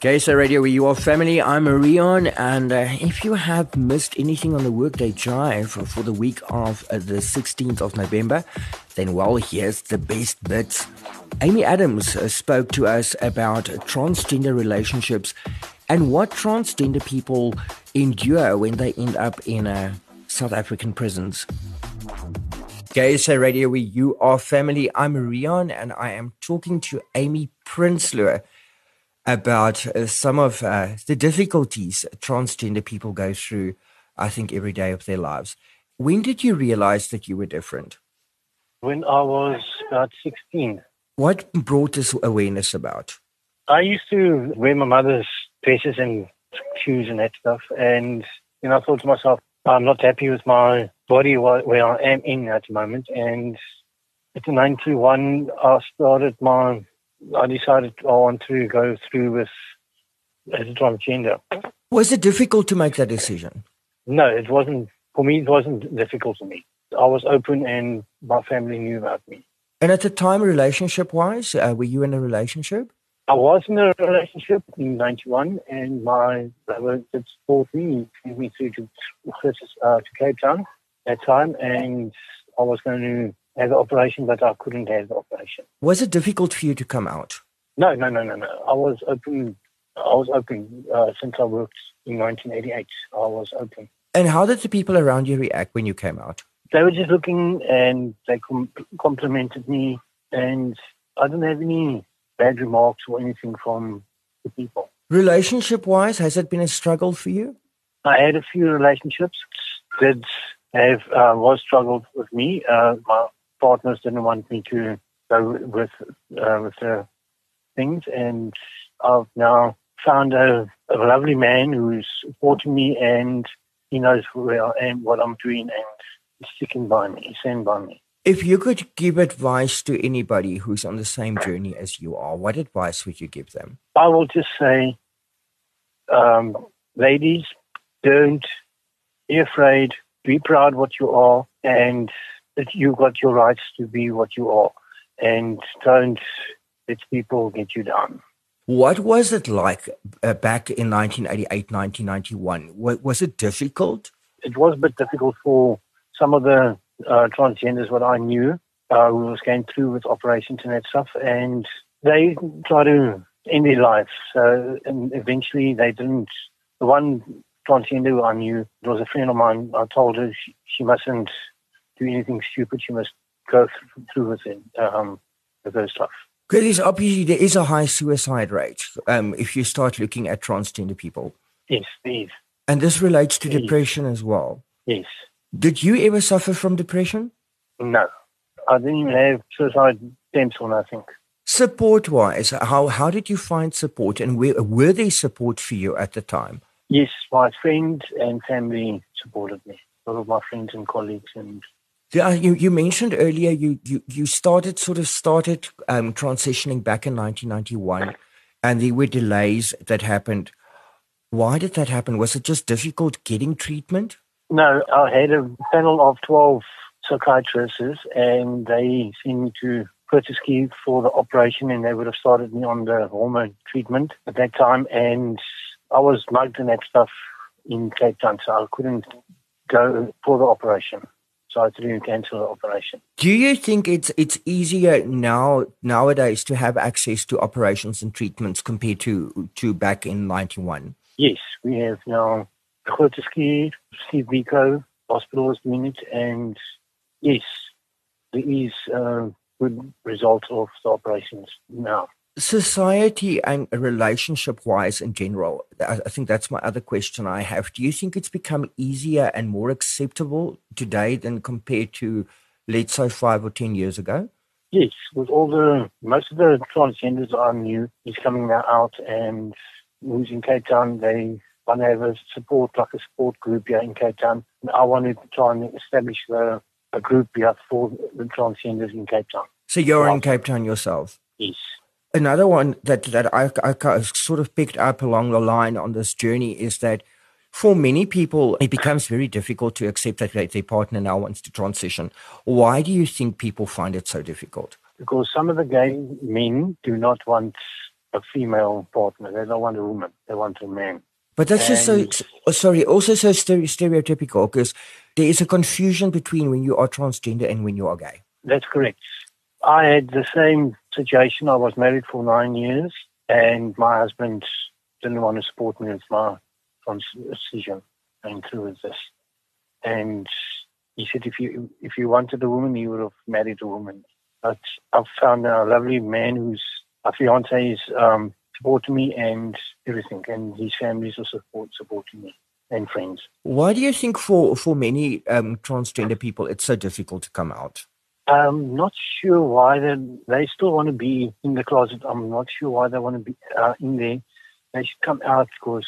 GaySA Radio, where you are family. I'm Marion, and uh, if you have missed anything on the Workday Drive for the week of uh, the 16th of November, then well, here's the best bits. Amy Adams uh, spoke to us about transgender relationships and what transgender people endure when they end up in uh, South African prisons. GaySA Radio, where you are family. I'm Marion, and I am talking to Amy Prinsloo about uh, some of uh, the difficulties transgender people go through, I think, every day of their lives. When did you realize that you were different? When I was about 16. What brought this awareness about? I used to wear my mother's dresses and shoes and that stuff. And you know, I thought to myself, I'm not happy with my body where I am in at the moment. And at 91, I started my I decided I want to go through with as a transgender. Was it difficult to make that decision? No, it wasn't. For me, it wasn't difficult for me. I was open and my family knew about me. And at the time, relationship wise, uh, were you in a relationship? I was in a relationship in 91 and my brother did support me, sent me through to, uh, to Cape Town at time and I was going to have the operation, but I couldn't have the operation. Was it difficult for you to come out? No, no, no, no, no. I was open. I was open uh, since I worked in 1988. I was open. And how did the people around you react when you came out? They were just looking and they com- complimented me, and I didn't have any bad remarks or anything from the people. Relationship wise, has it been a struggle for you? I had a few relationships that have uh, was struggled with me. Uh, my partners didn't want me to go with uh, with the things, and I've now found a, a lovely man who's supporting me, and he knows where I am, what I'm doing, and he's sticking by me, he's standing by me. If you could give advice to anybody who's on the same journey as you are, what advice would you give them? I will just say, um, ladies, don't be afraid, be proud what you are, and that you got your rights to be what you are and don't let people get you down. What was it like uh, back in 1988, 1991? Was it difficult? It was a bit difficult for some of the uh, transgenders, what I knew, uh, who was going through with operations and that stuff, and they tried to end their life. So, and eventually they didn't. The one transgender I knew, it was a friend of mine, I told her she, she mustn't do anything stupid. You must go through with it, um, with those stuff. Because obviously there is a high suicide rate um, if you start looking at transgender people. Yes, there And this relates to depression as well. Yes. Did you ever suffer from depression? No. I didn't even have suicide attempts or nothing. Support wise, how, how did you find support and where, were they support for you at the time? Yes, my friends and family supported me. A lot of my friends and colleagues and yeah, you, you mentioned earlier you, you, you started sort of started um, transitioning back in 1991 and there were delays that happened. Why did that happen? Was it just difficult getting treatment? No, I had a panel of 12 psychiatrists and they sent me to Groote Schuur for the operation and they would have started me on the hormone treatment at that time and I was mugged and that stuff in Cape Town so I couldn't go for the operation to cancel the operation. Do you think it's it's easier now nowadays to have access to operations and treatments compared to to back in ninety one? Yes, we have now Groote Schuur, Steve Biko, hospital is doing it, and yes, there is a good result of the operations now society and relationship wise in general, I think that's my other question I have. Do you think it's become easier and more acceptable today than compared to, let's say, five or 10 years ago? Yes, with all the, most of the transgenders I knew is coming now out and who's in Cape Town, they want to have a support, like a support group here in Cape Town. And I wanted to try and establish a, a group here for the transgenders in Cape Town. So you're in Cape Town yourself? Yes another one that that I, I sort of picked up along the line on this journey is that for many people it becomes very difficult to accept that their partner now wants to transition. Why do you think people find it so difficult? Because some of the gay men do not want a female partner. They don't want a woman. They want a man. But that's just so, so, sorry, also so stereotypical because there is a confusion between when you are transgender and when you are gay. That's correct. I had the same situation. I was married for nine years, and my husband didn't want to support me with my transition going through with this. And he said, if you if you wanted a woman, you would have married a woman. But I've found a lovely man who's a fiance is um, supporting me and everything, and his family is also support, supporting me and friends. Why do you think for for many um, transgender people it's so difficult to come out? I'm not sure why they they still want to be in the closet. I'm not sure why they want to be uh, in there. They should come out because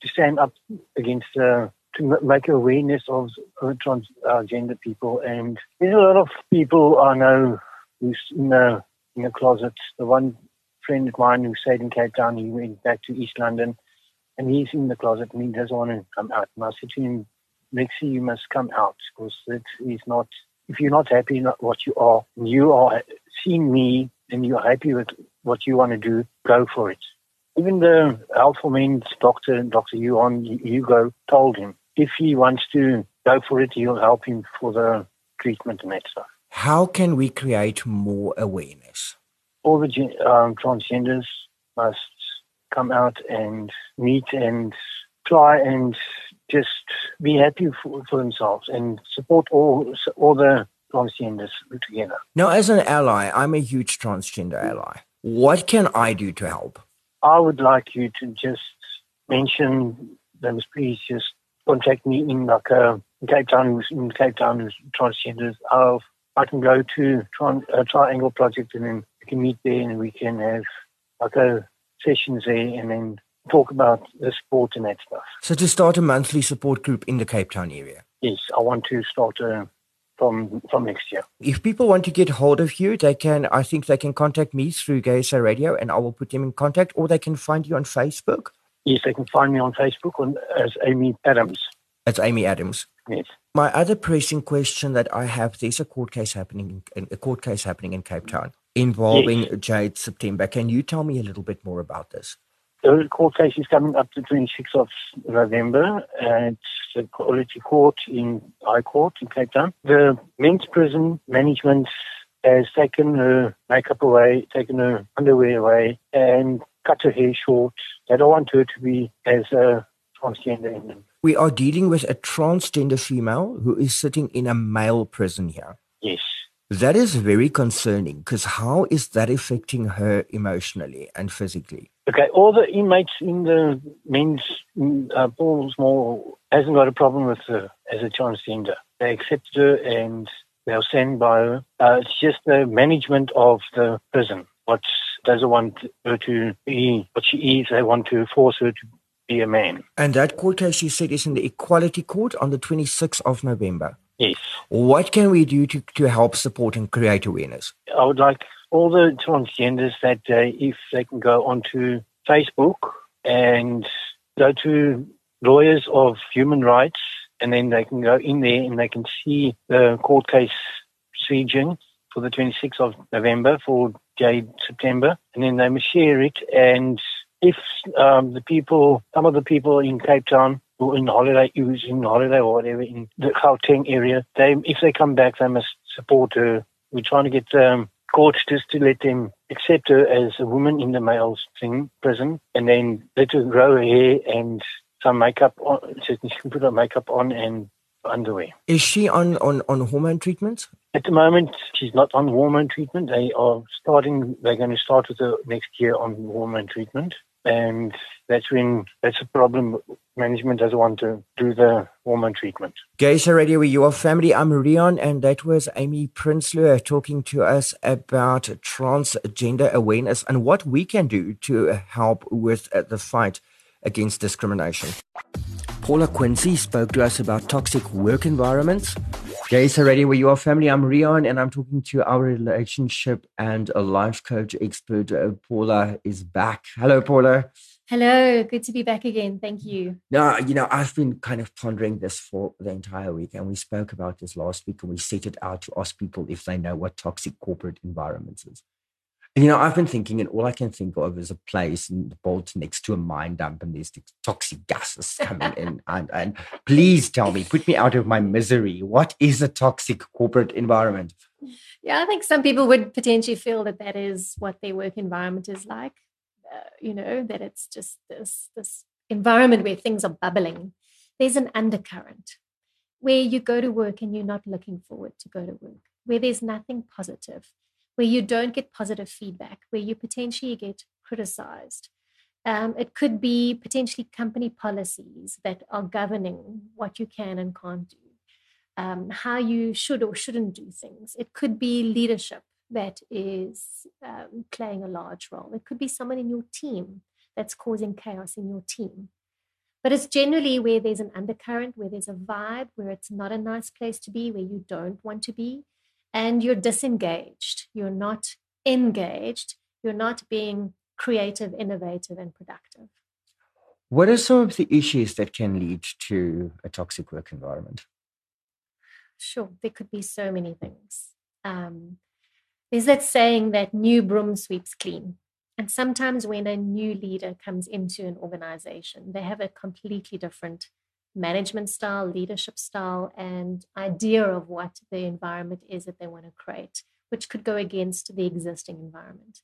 to stand up against uh, to make awareness of uh, transgender people. And there's a lot of people I know who's in the in the closet. The one friend of mine who stayed in Cape Town, he went back to East London, and he's in the closet and he doesn't want to come out. And I said to him, Lexi, you must come out because it is not. If you're not happy with what you are, you are seeing me and you're happy with what you want to do, go for it. Even the Alpha Men's doctor, Dr. Yuan Hugo, told him if he wants to go for it, he'll help him for the treatment and that stuff. How can we create more awareness? All the um, transgenders must come out and meet and try and just be happy for, for themselves and support all all the transgenders together. Now, as an ally, I'm a huge transgender ally. What can I do to help? I would like you to just mention them, please just contact me in like uh, Cape Town, in Cape Town, transgenders. I'll, I can go to tri- a Triangle Project and then we can meet there and we can have like a sessions there and then talk about the sport and that stuff. So to start a monthly support group in the Cape Town area? Yes, I want to start a from from next year. If people want to get hold of you, they can. I think they can contact me through Gaysa Radio, and I will put them in contact, or they can find you on Facebook. Yes, they can find me on Facebook on, as Amy Adams. As Amy Adams. Yes. My other pressing question that I have: there's a court case happening, in, a court case happening in Cape Town involving yes. Jade September. Can you tell me a little bit more about this? The court case is coming up the 26th of November, at the Equality Court in High Court in Cape Town. The men's prison management has taken her makeup away, taken her underwear away, and cut her hair short. They don't want her to be as a transgender in them. We are dealing with a transgender female who is sitting in a male prison here. Yes. That is very concerning because how is that affecting her emotionally and physically? Okay, all the inmates in the men's uh, Pollsmoor hasn't got a problem with her as a transgender. They accept her and they'll stand by her. Uh, it's just the management of the prison. What doesn't want her to be what she is. They want to force her to be a man. And that court case you said is in the Equality Court on the 26th of November. Yes. What can we do to, to help support and create awareness? I would like all the transgenders that uh, if they can go onto Facebook and go to Lawyers of Human Rights, and then they can go in there and they can see the court case procedure for the 26th of November for Jade September, and then they must share it. And if um, the people, some of the people in Cape Town in holiday, using in holiday or whatever in the Gauteng area, they if they come back, they must support her. We're trying to get um, courts just to let them accept her as a woman in the male thing prison, and then let her grow her hair and some makeup on. So she can put her makeup on and underwear. Is she on, on, on hormone treatment? At the moment, she's not on hormone treatment. They are starting, they're going to start with her next year on hormone treatment. And that's when that's a problem. Management doesn't want to do the hormone treatment. Gaysa Radio, with your family. I'm Rion, and that was Amy Prinsloo talking to us about transgender awareness and what we can do to help with uh, the fight against discrimination. Paula Quincy spoke to us about toxic work environments. Gaysa Radio, with your family. I'm Rion, and I'm talking to our relationship and a life coach expert. Uh, Paula is back. Hello, Paula. Hello, good to be back again. Thank you. Now, you know, I've been kind of pondering this for the entire week, and we spoke about this last week, and we set it out to ask people if they know what toxic corporate environments is. You know, I've been thinking, and all I can think of is a place built next to a mine dump, and there's toxic gases coming in. And, and please tell me, put me out of my misery. What is a toxic corporate environment? Yeah, I think some people would potentially feel that that is what their work environment is like. Uh, you know, that it's just this this environment where things are bubbling. There's an undercurrent where you go to work and you're not looking forward to go to work, where there's nothing positive where you don't get positive feedback, where you potentially get criticized. Um, it could be potentially company policies that are governing what you can and can't do, um, how you should or shouldn't do things. It could be leadership that is um, playing a large role. It could be someone in your team that's causing chaos in your team. But it's generally where there's an undercurrent, where there's a vibe, where it's not a nice place to be, where you don't want to be, and you're disengaged. You're not engaged. You're not being creative, innovative, and productive. What are some of the issues that can lead to a toxic work environment? Sure, there could be so many things. Um, there's that saying that new broom sweeps clean. And sometimes when a new leader comes into an organization, they have a completely different management style, leadership style, and idea of what the environment is that they want to create, which could go against the existing environment.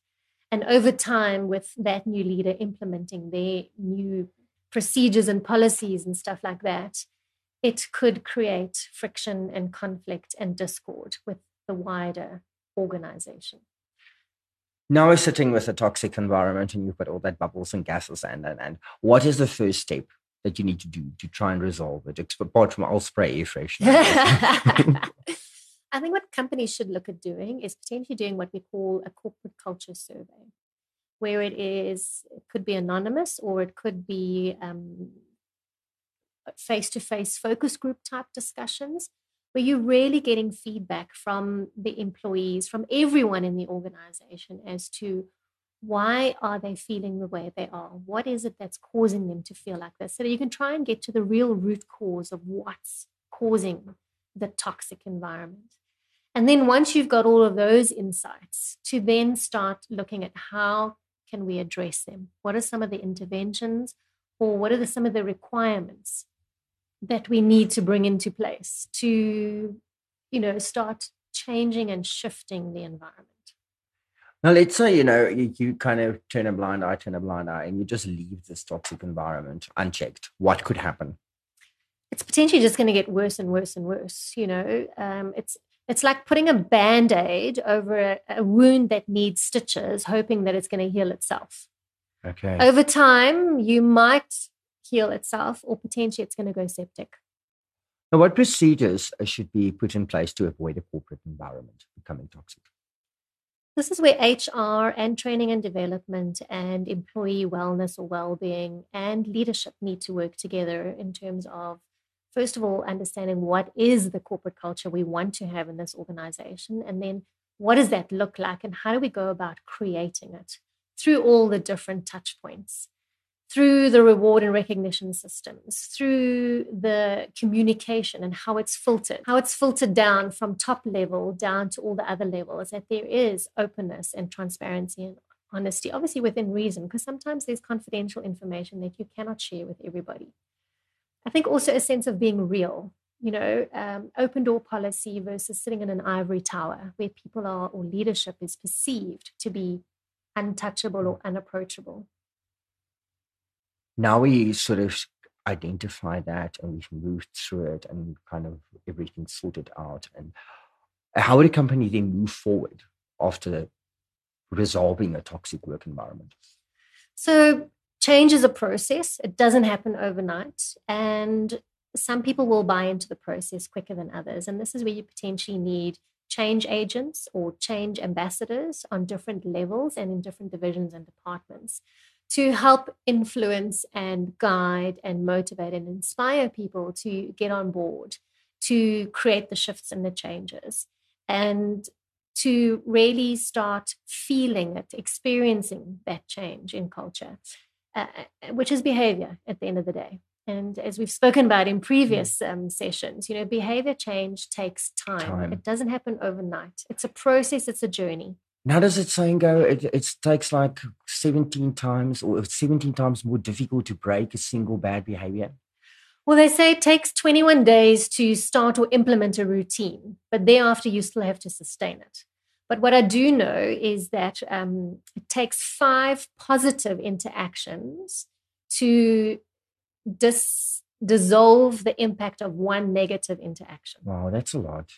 And over time, with that new leader implementing their new procedures and policies and stuff like that, it could create friction and conflict and discord with the wider organization. Now we're sitting with a toxic environment and you've got all that bubbles and gases and, and, and what is the first step that you need to do to try and resolve it, apart from I'll spray air freshener? I think what companies should look at doing is potentially doing what we call a corporate culture survey, where it is, it could be anonymous or it could be face to face focus group type discussions, where you're really getting feedback from the employees, from everyone in the organization as to why are they feeling the way they are? What is it that's causing them to feel like this? So you can try and get to the real root cause of what's causing the toxic environment. And then once you've got all of those insights, to then start looking at how can we address them? What are some of the interventions or what are the, some of the requirements that we need to bring into place to, you know, start changing and shifting the environment? Now, let's say, you know, you, you kind of turn a blind eye, turn a blind eye, and you just leave this toxic environment unchecked. What could happen? It's potentially just going to get worse and worse and worse. You know, um, it's it's like putting a band aid over a, a wound that needs stitches, hoping that it's going to heal itself. Okay. Over time, you might heal itself, or potentially it's going to go septic. Now, what procedures should be put in place to avoid a corporate environment becoming toxic? This is where HR and training and development and employee wellness or well-being and leadership need to work together in terms of first of all understanding what is the corporate culture we want to have in this organization and then what does that look like and how do we go about creating it through all the different touch points through the reward and recognition systems, through the communication and how it's filtered, how it's filtered down from top level down to all the other levels, that there is openness and transparency and honesty, obviously within reason, because sometimes there's confidential information that you cannot share with everybody. I think also a sense of being real, you know, um, open door policy versus sitting in an ivory tower where people are or leadership is perceived to be untouchable or unapproachable now we sort of identify that and we've moved through it and kind of everything sorted out. And how would a company then move forward after resolving a toxic work environment? So, change is a process, it doesn't happen overnight. And some people will buy into the process quicker than others. And this is where you potentially need change agents or change ambassadors on different levels and in different divisions and departments to help influence and guide and motivate and inspire people to get on board, to create the shifts and the changes, and to really start feeling it, experiencing that change in culture, uh, uh which is behavior at the end of the day. And as we've spoken about in previous mm. um, sessions, you know, behavior change takes time. time. It doesn't happen overnight. It's a process, it's a journey. Now, does it saying go? It, it takes like 17 times or 17 times more difficult to break a single bad behavior. Well, they say it takes 21 days to start or implement a routine, but thereafter you still have to sustain it. But what I do know is that um, it takes five positive interactions to dis- dissolve the impact of one negative interaction. Wow, that's a lot.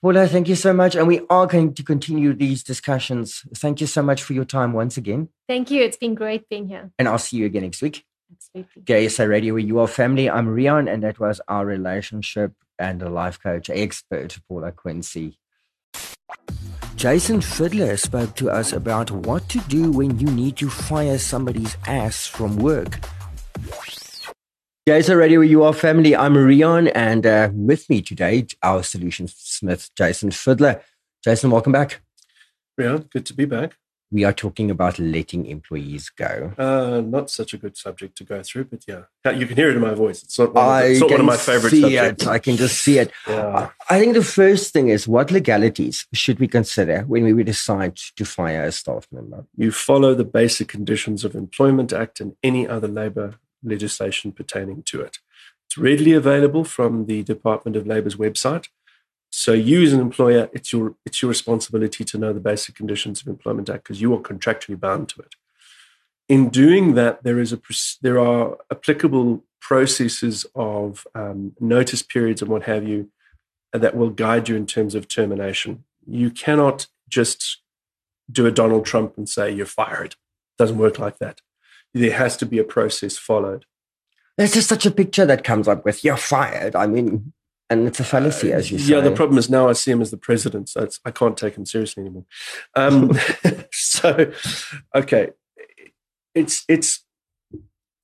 Paula, thank you so much. And we are going to continue these discussions. Thank you so much for your time once again. Thank you. It's been great being here. And I'll see you again next week. Absolutely. GaySA Radio, where you are family. I'm Rian, and that was our relationship and a life coach expert, Paula Quincy. Jason Fiddler spoke to us about what to do when you need to fire somebody's ass from work. Guys, already you are family. I'm Rion, and uh, with me today, our solution smith, Jason Fiddler. Jason, welcome back. Rian, good to be back. We are talking about letting employees go. Uh, not such a good subject to go through, but yeah, you can hear it in my voice. It's not one, of, the, it's not one of my favorite see subjects. It. I can just see it. Yeah. I think the first thing is what legalities should we consider when we decide to fire a staff member? You follow the basic conditions of Employment Act and any other labour legislation pertaining to it. It's readily available from the Department of Labour's website. So you as an employer, it's your it's your responsibility to know the basic conditions of Employment Act because you are contractually bound to it. In doing that, there is a there are applicable processes of um, notice periods and what have you that will guide you in terms of termination. You cannot just do a Donald Trump and say you're fired. It doesn't work like that. There has to be a process followed. There's just such a picture that comes up with you're fired. I mean, and it's a fallacy, as you say. Yeah, the problem is now I see him as the president, so I can't take him seriously anymore. Um, so, okay, it's it's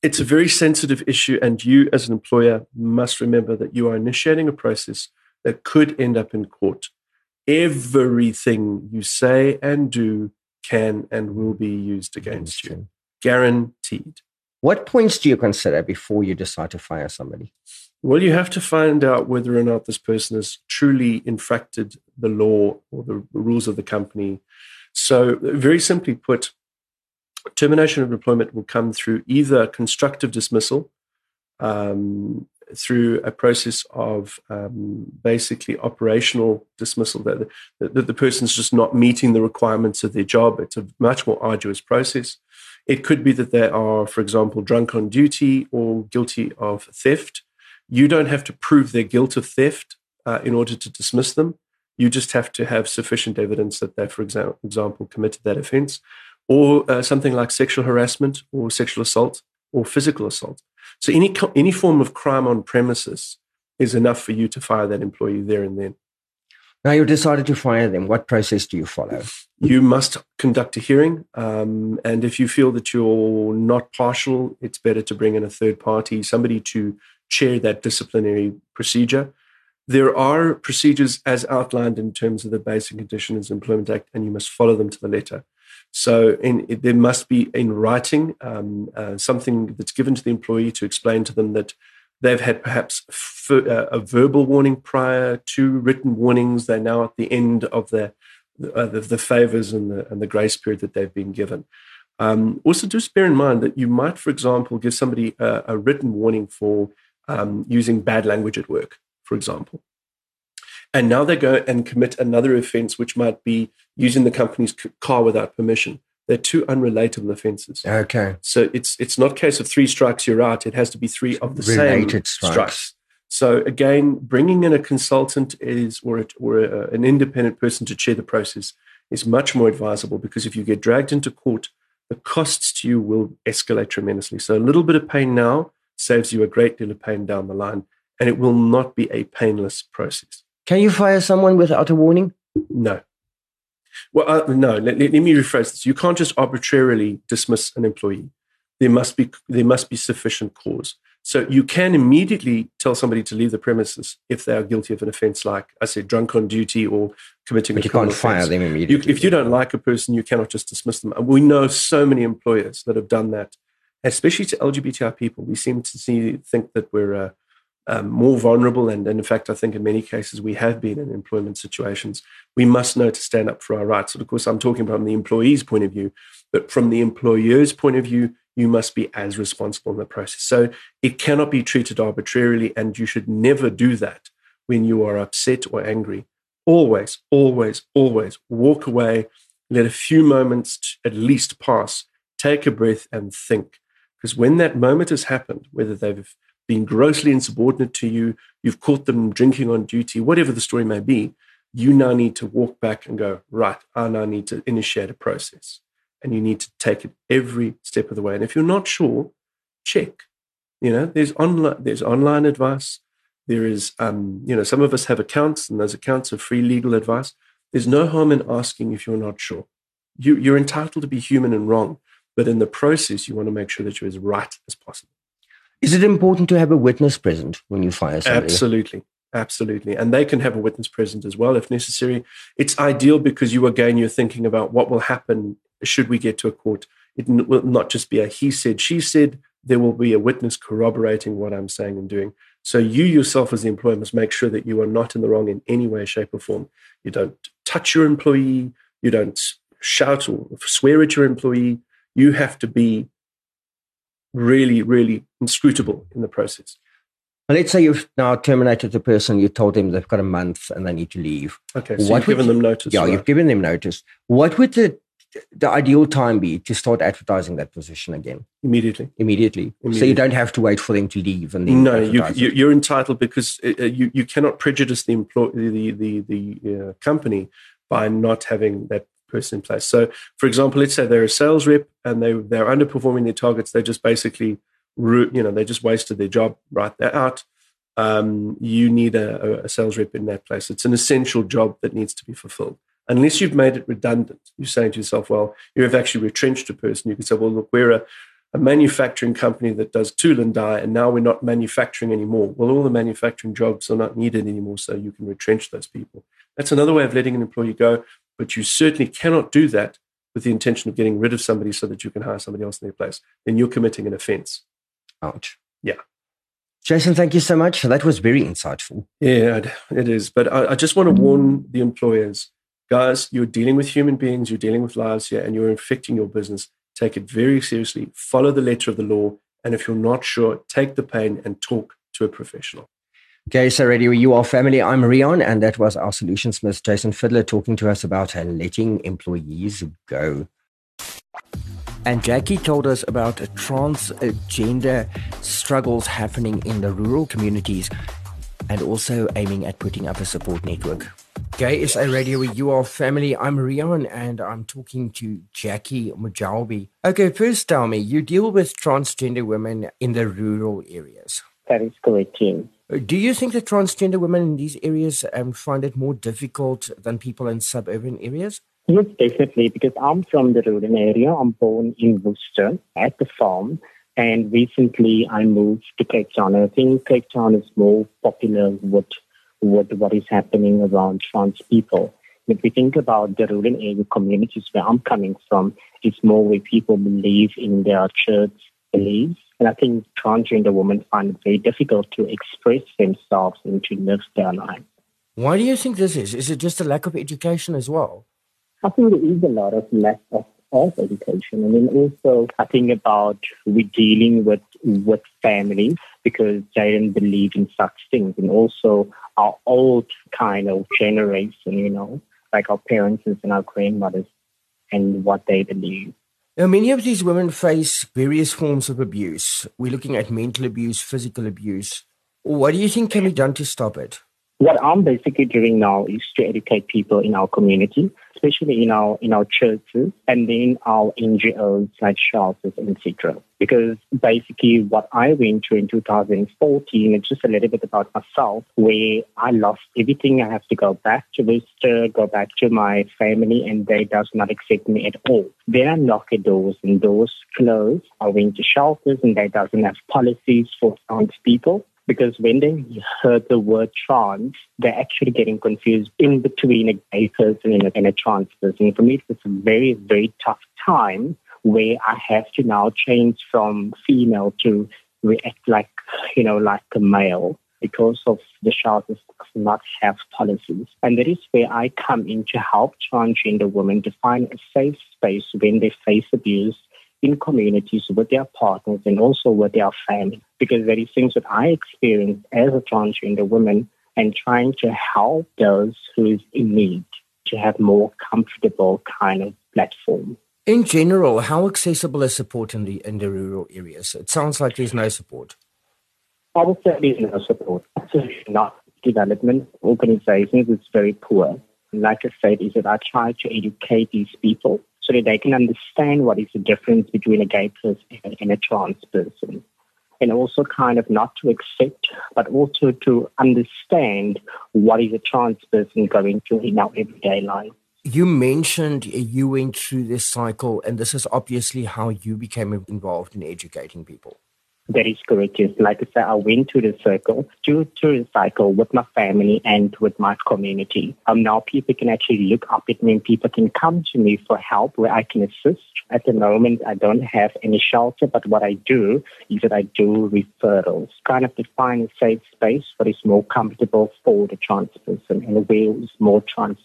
it's a very sensitive issue, and you, as an employer, must remember that you are initiating a process that could end up in court. Everything you say and do can and will be used against you, guaranteed. What points do you consider before you decide to fire somebody? Well, you have to find out whether or not this person has truly infracted the law or the rules of the company. So, very simply put, termination of employment will come through either constructive dismissal, um, through a process of um, basically operational dismissal, that the, that the person's just not meeting the requirements of their job. It's a much more arduous process. It could be that they are, for example, drunk on duty or guilty of theft. You don't have to prove their guilt of theft uh, in order to dismiss them. You just have to have sufficient evidence that they, for example, committed that offense, or uh, something like sexual harassment or sexual assault or physical assault. So any any form of crime on premises is enough for you to fire that employee there and then. Now you've decided to fire them. What process do you follow? You must conduct a hearing, um, and if you feel that you're not partial, it's better to bring in a third party, somebody to chair that disciplinary procedure. There are procedures as outlined in terms of the Basic Conditions Employment Act, and you must follow them to the letter. So in, there must be in writing um, uh, something that's given to the employee to explain to them that they've had perhaps uh, a verbal warning prior to written warnings. They're now at the end of the uh, the, the, favors and the, and the grace period that they've been given. Um, also, just bear in mind that you might, for example, give somebody a, a written warning for um, using bad language at work, for example. And now they go and commit another offense, which might be using the company's car without permission. They're two unrelatable offences. Okay. So it's it's not a case of three strikes you're out. It has to be three of the Related same strikes. strikes. So again, bringing in a consultant is or a, or a, an independent person to chair the process is much more advisable because if you get dragged into court, the costs to you will escalate tremendously. So a little bit of pain now saves you a great deal of pain down the line, and it will not be a painless process. Can you fire someone without a warning? No. Well, uh, no. Let, let, me rephrase this. You can't just arbitrarily dismiss an employee. There must be there must be sufficient cause. So you can immediately tell somebody to leave the premises if they are guilty of an offence, like I said, drunk on duty or committing. But a you can't criminal fire them immediately. You, if you don't like a person, you cannot just dismiss them. We know so many employers that have done that, especially to LGBTI people. We seem to see think that we're uh, um, more vulnerable. And, and in fact, I think in many cases we have been in employment situations. We must know to stand up for our rights. And of course, I'm talking from the employee's point of view, but from the employer's point of view, you must be as responsible in the process. So it cannot be treated arbitrarily, and you should never do that when you are upset or angry. Always, always, always walk away, let a few moments at least pass, take a breath, and think. Because when that moment has happened, whether they've been grossly insubordinate to you, you've caught them drinking on duty, whatever the story may be, you now need to walk back and go, right, I now need to initiate a process. And you need to take it every step of the way. And if you're not sure, check. You know, there's online there's online advice. There is um, you know, some of us have accounts and those accounts are free legal advice. There's no harm in asking if you're not sure. You, you're entitled to be human and wrong, but in the process, you want to make sure that you're as right as possible. Is it important to have a witness present when you fire somebody? Absolutely. Absolutely. And they can have a witness present as well if necessary. It's ideal because you again, you're thinking about what will happen should we get to a court. It will not just be a he said, she said, there will be a witness corroborating what I'm saying and doing. So you yourself as the employer must make sure that you are not in the wrong in any way, shape, or form. You don't touch your employee, you don't shout or swear at your employee. You have to be really, really inscrutable in the process. Well, let's say you've now terminated the person, you told them they've got a month and they need to leave. Okay, so what you've given them notice. Yeah, right? you've given them notice. What would the the ideal time be to start advertising that position again? Immediately. Immediately. Immediately. So you don't have to wait for them to leave and then No, you, you, are entitled because uh, uh, you, you cannot prejudice the employee, the, the, the uh, company by not having that person in place. So, for example, let's say they're a sales rep and they they're underperforming their targets. They just basically, you know, they just wasted their job. Right, they're out. Um, you need a, a sales rep in that place. It's an essential job that needs to be fulfilled. Unless you've made it redundant, you're saying to yourself, well, you have actually retrenched a person. You can say, well, look, we're a, a manufacturing company that does tool and die, and now we're not manufacturing anymore. Well, all the manufacturing jobs are not needed anymore, so you can retrench those people. That's another way of letting an employee go. But you certainly cannot do that with the intention of getting rid of somebody so that you can hire somebody else in their place. Then you're committing an offense. Ouch. Yeah. Jason, thank you so much. That was very insightful. Yeah, it is. But I, I just want to warn the employers guys, you're dealing with human beings, you're dealing with lives here, and you're infecting your business. Take it very seriously. Follow the letter of the law. And if you're not sure, take the pain and talk to a professional. Okay, so ready, you are family. I'm Rion, and that was our solutionsmith, Jason Fiddler, talking to us about letting employees go. And Jackie told us about transgender struggles happening in the rural communities and also aiming at putting up a support network. Gay SA Radio, you are family. I'm Rion and I'm talking to Jackie Mujalbi. Okay, first tell me, you deal with transgender women in the rural areas. That is correct, Tim. Do you think that transgender women in these areas um, find it more difficult than people in suburban areas? Yes, definitely, because I'm from the rural area. I'm born in Worcester at the farm, and recently I moved to Cape Town. I think Cape Town is more popular with, with what is happening around trans people. If we think about the rural area communities where I'm coming from, it's more where people believe in their church beliefs and I think transgender women find it very difficult to express themselves and to live their life. Why do you think this is? Is it just a lack of education as well? I think there is a lot of lack of, of education. And then also I think about we're dealing with with families because they didn't believe in such things. And also our old kind of generation, you know, like our parents and our grandmothers and what they believe. Now, many of these women face various forms of abuse. We're looking at mental abuse, physical abuse. What do you think can be done to stop it? What I'm basically doing now is to educate people in our community, especially in our in our churches and then our NGOs like shelters, etc. Because basically what I went through in 2014, it's just a little bit about myself, where I lost everything. I have to go back to Worcester, go back to my family, and they does not accept me at all. Then I knock at doors and doors close. I went to shelters and they doesn't have policies for trans people because when they heard the word trans, they're actually getting confused in between a gay person and a, and a trans person. For me, it's a very, very tough time where I have to now change from female to react like, you know, like a male. because of the shelters not have policies. And that is where I come in to help transgender women to find a safe space when they face abuse in communities with their partners and also with their family. Because there is things that I experienced as a transgender woman and trying to help those who is in need to have more comfortable kind of platform. In general, how accessible is support in the in the rural areas? It sounds like there's no support. I would say there's no support. Absolutely not. Development organizations is very poor. Like I said, is that I try to educate these people so that they can understand what is the difference between a gay person and a trans person. And also kind of not to accept, but also to understand what is a trans person going through in our everyday life. You mentioned you went through this cycle, and this is obviously how you became involved in educating people. That is correct. Yes. Like I said, I went to the circle, to, to the cycle with my family and with my community. Um, now people can actually look up at me and people can come to me for help where I can assist. At the moment, I don't have any shelter, but what I do is that I do referrals, kind of to find a safe space that is more comfortable for the trans person and where is more trans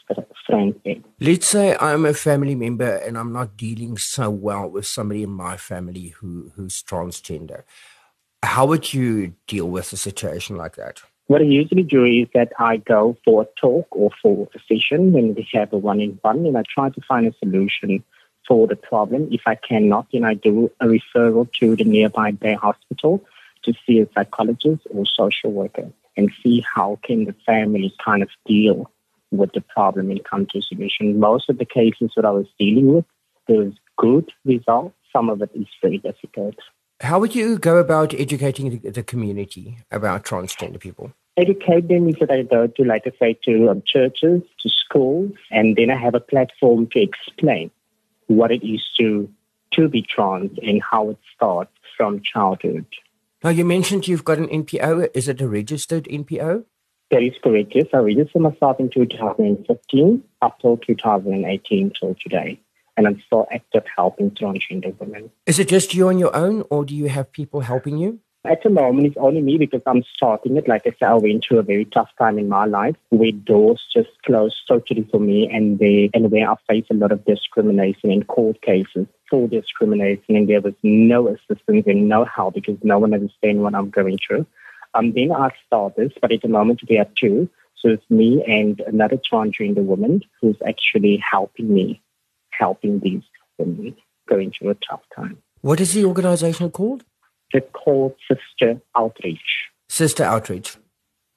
friendly. Let's say I'm a family member and I'm not dealing so well with somebody in my family who, who's transgender. How would you deal with a situation like that? What I usually do is that I go for a talk or for a session when we have a one in one and I try to find a solution for the problem. If I cannot, then I do a referral to the nearby day hospital to see a psychologist or social worker and see how can the family kind of deal with the problem and come to a solution. Most of the cases that I was dealing with, there was good results. Some of it is very difficult. How would you go about educating the, community about transgender people? Educate them is that I go to, like I say, to um, churches, to schools, and then I have a platform to explain what it is to to be trans and how it starts from childhood. Now, you mentioned you've got an NPO. Is it a registered NPO? That is correct, yes. I registered myself in 2015 up till 2018 till today and I'm still active helping transgender women. Is it just you on your own, or do you have people helping you? At the moment, it's only me because I'm starting it. Like I said, I went through a very tough time in my life where doors just closed totally for me and, they, and where I faced a lot of discrimination in court cases for discrimination and there was no assistance and no help because no one understands what I'm going through. Um, then I started, but at the moment we are two. So it's me and another transgender woman who's actually helping me helping these women going through a tough time. What is the organization called? It's called Sister Outreach. Sister Outreach.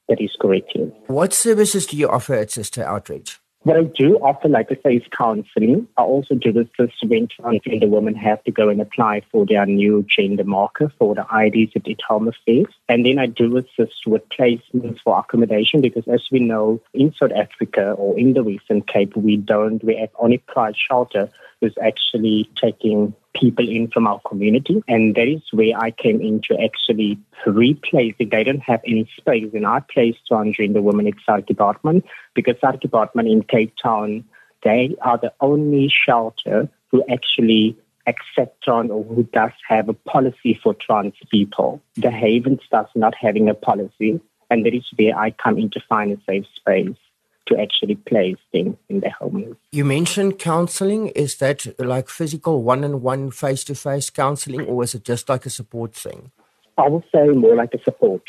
That is correct. Yes. What services do you offer at Sister Outreach? What I do offer, like I say, is counseling. I also do assist when transgender women have to go and apply for their new gender marker for the IDs at the Home Affairs. And then I do assist with placements for accommodation because as we know, in South Africa or in the Western Cape, we don't, we have only Pride Shelter who's actually taking people in from our community. And that is where I came in to actually replace they don't have any space. And I placed transgender women at department because SARC department in Cape Town, they are the only shelter who actually accept trans or who does have a policy for trans people. The Havens does not having a policy. And that is where I come in to find a safe space to actually place things in their homes. You mentioned counseling. Is that like physical one on one, face to face counseling, or is it just like a support thing? I would say more like a support.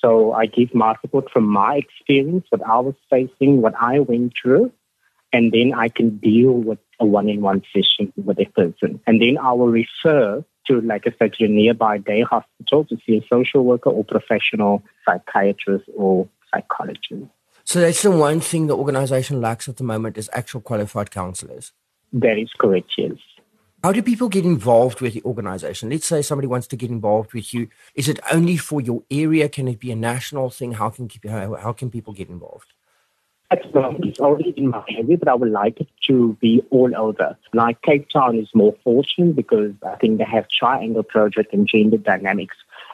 So I give my support from my experience, what I was facing, what I went through, and then I can deal with a one on one session with a person. And then I will refer to, like I said, to a nearby day hospital to see a social worker or professional psychiatrist or psychologist. So that's the one thing the organization lacks at the moment is actual qualified counselors. That is correct, yes. How do people get involved with the organization? Let's say somebody wants to get involved with you. Is it only for your area? Can it be a national thing? How can how, how can people get involved? At the moment, it's already in my area, but I would like it to be all over. Like Cape Town is more fortunate because I think they have Triangle Project and Gender DynamiX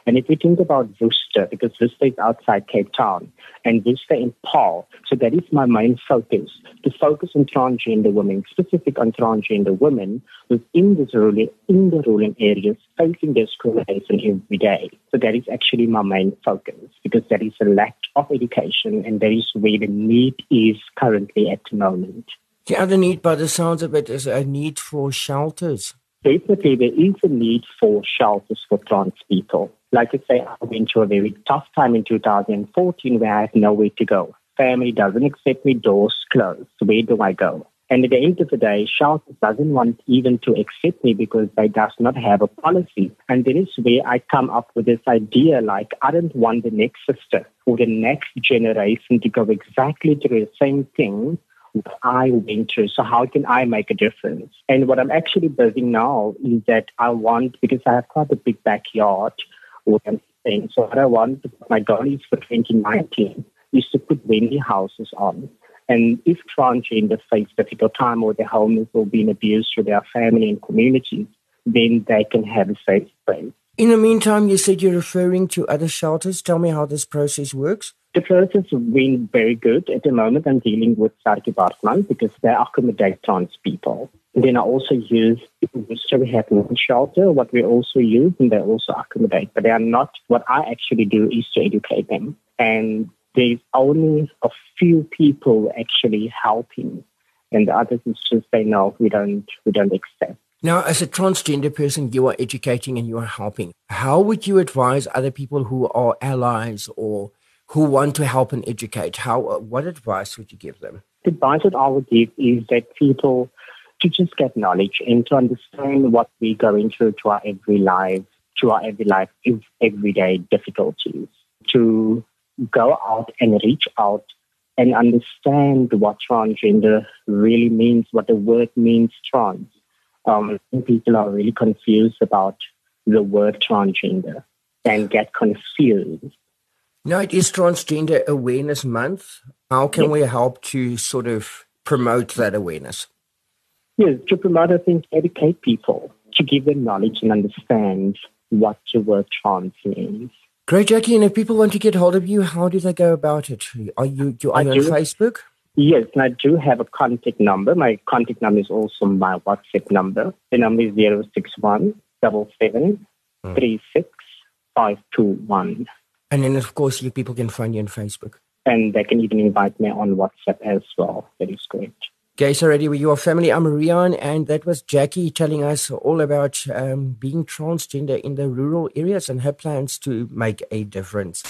And if we think about Worcester, because Worcester is outside Cape Town, and Worcester in Paarl, so that is my main focus, to focus on transgender women, specific on transgender women within the rural, in the rural areas facing discrimination every day. So that is actually my main focus, because there is a lack of education, and that is where the need is currently at the moment. The other need, by the sounds of it, is a need for shelters. Definitely, there is a need for shelters for trans people. Like I say, I went through a very tough time in 2014 where I had nowhere to go. Family doesn't accept me, doors closed. Where do I go? And at the end of the day, shelters doesn't want even to accept me because they does not have a policy. And that is where I come up with this idea like I don't want the next sister or the next generation to go exactly through the same thing I went through. So how can I make a difference? And what I'm actually building now is that I want, because I have quite a big backyard, what I'm. So what I want, my goal is for 2019, is to put Wendy houses on. And if transgender face difficult time or their homeless or being abused through their family and communities, then they can have a safe place. In the meantime, you said you're referring to other shelters. Tell me how this process works. The process has been very good. At the moment, I'm dealing with Saartjie Baartman because they accommodate trans people. And then I also use, so we have one shelter, what we also use, and they also accommodate. But they are not, what I actually do is to educate them. And there's only a few people actually helping. And the others is just say, no, we don't, we don't accept. Now, as a transgender person, you are educating and you are helping. How would you advise other people who are allies or who want to help and educate? How, uh, what advice would you give them? The advice that I would give is that people to just get knowledge and to understand what we're going through to our every life, to our every life, everyday difficulties, to go out and reach out and understand what transgender really means, what the word means trans um, people are really confused about the word transgender and get confused. Now, it is Transgender Awareness Month. How can yes. we help to sort of promote that awareness? Yes, to promote, I think, educate people, to give them knowledge and understand what the word trans means. Great, Jackie. And if people want to get hold of you, how do they go about it? Are you, you are you on Facebook? Yes, and I do have a contact number. My contact number is also my WhatsApp number. The number is 061 77 hmm. 521. And then, of course, you people can find you on Facebook. And they can even invite me on WhatsApp as well. That is great. Okay, so ready with your family. I'm Rian, and that was Jackie telling us all about um, being transgender in the rural areas and her plans to make a difference.